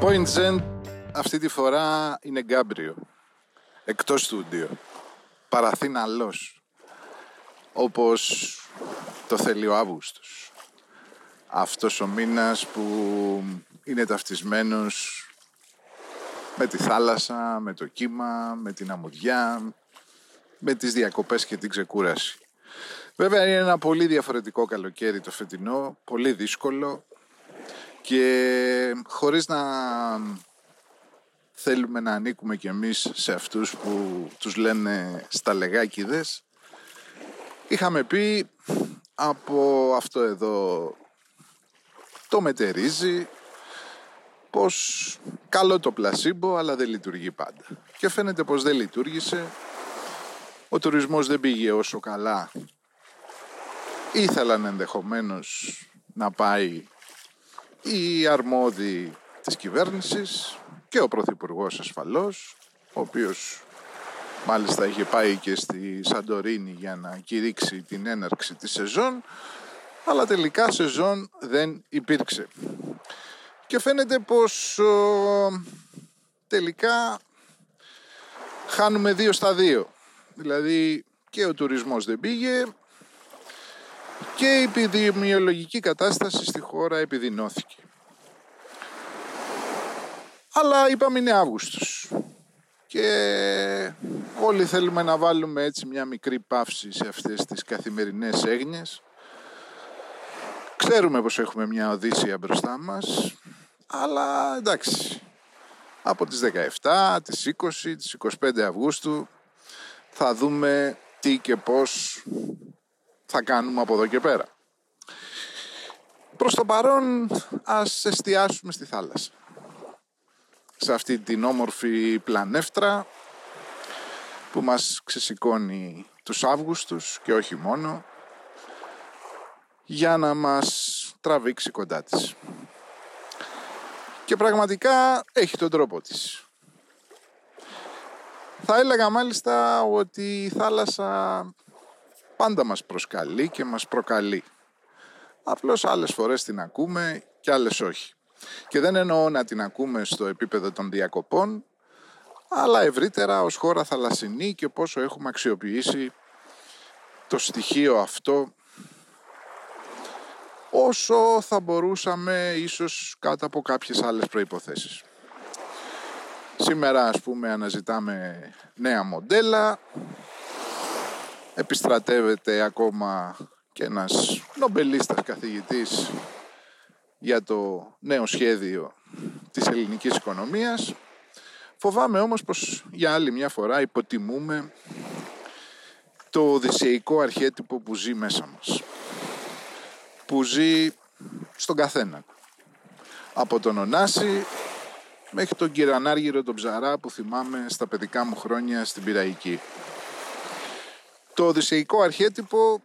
Point Zen αυτή τη φορά είναι γκάμπριο. Εκτός στούντιο. Παραθύναλός. Όπως το θέλει ο Αύγουστος. Αυτός ο μήνας που είναι ταυτισμένος με τη θάλασσα, με το κύμα, με την αμμουδιά, με τις διακοπές και την ξεκούραση. Βέβαια είναι ένα πολύ διαφορετικό καλοκαίρι το φετινό, πολύ δύσκολο και χωρίς να θέλουμε να ανήκουμε κι εμείς σε αυτούς που τους λένε στα λεγάκιδες είχαμε πει από αυτό εδώ το μετερίζει πως καλό το πλασίμπο αλλά δεν λειτουργεί πάντα και φαίνεται πως δεν λειτουργήσε. Ο τουρισμός δεν πήγε όσο καλά ήθελαν ενδεχομένως να πάει οι αρμόδιοι της κυβέρνησης και ο Πρωθυπουργός ασφαλώς, ο οποίος μάλιστα είχε πάει και στη Σαντορίνη για να κηρύξει την έναρξη της σεζόν, αλλά τελικά σεζόν δεν υπήρξε. Και φαίνεται πως τελικά χάνουμε δύο στα δύο. Δηλαδή και ο τουρισμός δεν πήγε και η επιδημιολογική κατάσταση στη χώρα επιδεινώθηκε. Αλλά είπαμε είναι Αύγουστος και όλοι θέλουμε να βάλουμε έτσι μια μικρή παύση σε αυτές τις καθημερινές έγνοιες. Ξέρουμε πως έχουμε μια οδύσσια μπροστά μας, αλλά εντάξει, από τις 17, τις 20, τις 25 Αυγούστου θα δούμε τι και πώς θα κάνουμε από εδώ και πέρα. Προς το παρόν ας εστιάσουμε στη θάλασσα. Σε αυτή την όμορφη πλανεύτρα που μας ξεσηκώνει τους Αύγουστους και όχι μόνο για να μας τραβήξει κοντά της. Και πραγματικά έχει τον τρόπο της. Θα έλεγα μάλιστα ότι η θάλασσα πάντα μας προσκαλεί και μας προκαλεί. Απλώς άλλες φορές την ακούμε και άλλες όχι. Και δεν εννοώ να την ακούμε στο επίπεδο των διακοπών, αλλά ευρύτερα ως χώρα θαλασσινή και πόσο έχουμε αξιοποιήσει το στοιχείο αυτό όσο θα μπορούσαμε ίσως κάτω από κάποιες άλλες προϋποθέσεις. Σήμερα ας πούμε αναζητάμε νέα μοντέλα, επιστρατεύεται ακόμα και ένας νομπελίστας καθηγητής για το νέο σχέδιο της ελληνικής οικονομίας. Φοβάμαι όμως πως για άλλη μια φορά υποτιμούμε το οδυσσεϊκό αρχέτυπο που ζει μέσα μας. Που ζει στον καθένα. Από τον Ωνάση μέχρι τον κυρανάργυρο τον Ψαρά που θυμάμαι στα παιδικά μου χρόνια στην Πυραϊκή το οδυσσεϊκό αρχέτυπο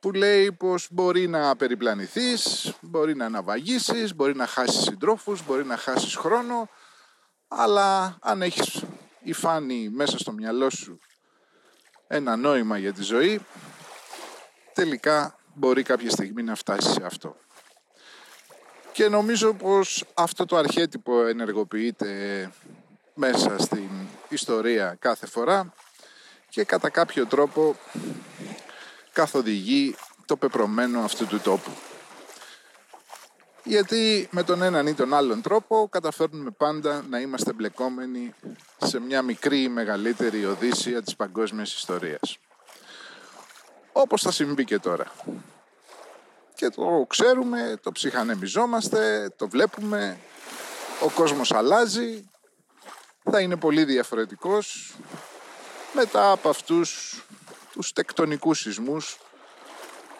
που λέει πως μπορεί να περιπλανηθείς, μπορεί να αναβαγίσεις, μπορεί να χάσεις συντρόφους, μπορεί να χάσεις χρόνο, αλλά αν έχεις υφάνει μέσα στο μυαλό σου ένα νόημα για τη ζωή, τελικά μπορεί κάποια στιγμή να φτάσει σε αυτό. Και νομίζω πως αυτό το αρχέτυπο ενεργοποιείται μέσα στην ιστορία κάθε φορά και κατά κάποιο τρόπο καθοδηγεί το πεπρωμένο αυτού του τόπου. Γιατί με τον έναν ή τον άλλον τρόπο καταφέρνουμε πάντα να είμαστε μπλεκόμενοι σε μια μικρή ή μεγαλύτερη οδύσσια της παγκόσμιας ιστορίας. Όπως θα συμβεί και τώρα. Και το ξέρουμε, το ψυχανεμιζόμαστε, το βλέπουμε, ο κόσμος αλλάζει, θα είναι πολύ διαφορετικός μετά από αυτούς τους τεκτονικούς σεισμούς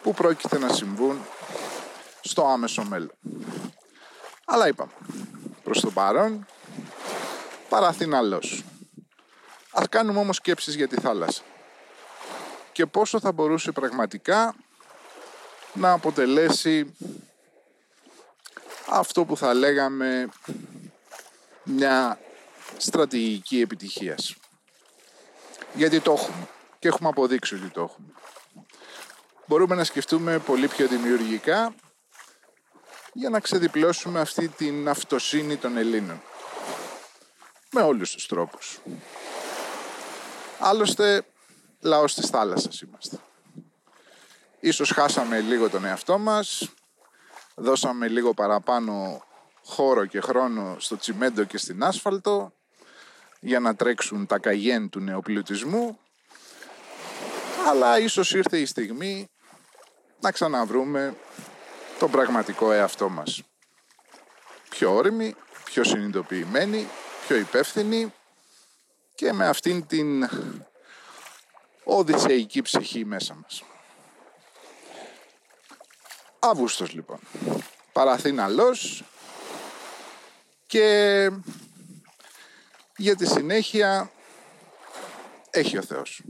που πρόκειται να συμβούν στο άμεσο μέλλον. Αλλά είπαμε, προς το παρόν, παραθυναλός. Ας κάνουμε όμως σκέψεις για τη θάλασσα και πόσο θα μπορούσε πραγματικά να αποτελέσει αυτό που θα λέγαμε μια στρατηγική επιτυχίας. Γιατί το έχουμε και έχουμε αποδείξει ότι το έχουμε. Μπορούμε να σκεφτούμε πολύ πιο δημιουργικά για να ξεδιπλώσουμε αυτή την αυτοσύνη των Ελλήνων. Με όλους τους τρόπους. Άλλωστε, λαός της θάλασσας είμαστε. Ίσως χάσαμε λίγο τον εαυτό μας, δώσαμε λίγο παραπάνω χώρο και χρόνο στο τσιμέντο και στην άσφαλτο για να τρέξουν τα καγέν του νεοπλουτισμού αλλά ίσως ήρθε η στιγμή να ξαναβρούμε τον πραγματικό εαυτό μας. Πιο όρημοι, πιο συνειδητοποιημένοι, πιο υπεύθυνοι και με αυτήν την οδυσσεϊκή ψυχή μέσα μας. Αύγουστος λοιπόν. Παραθύναλος και για τη συνέχεια έχει ο Θεός.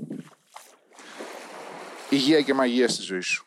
Υγεία και μαγεία στη ζωή σου.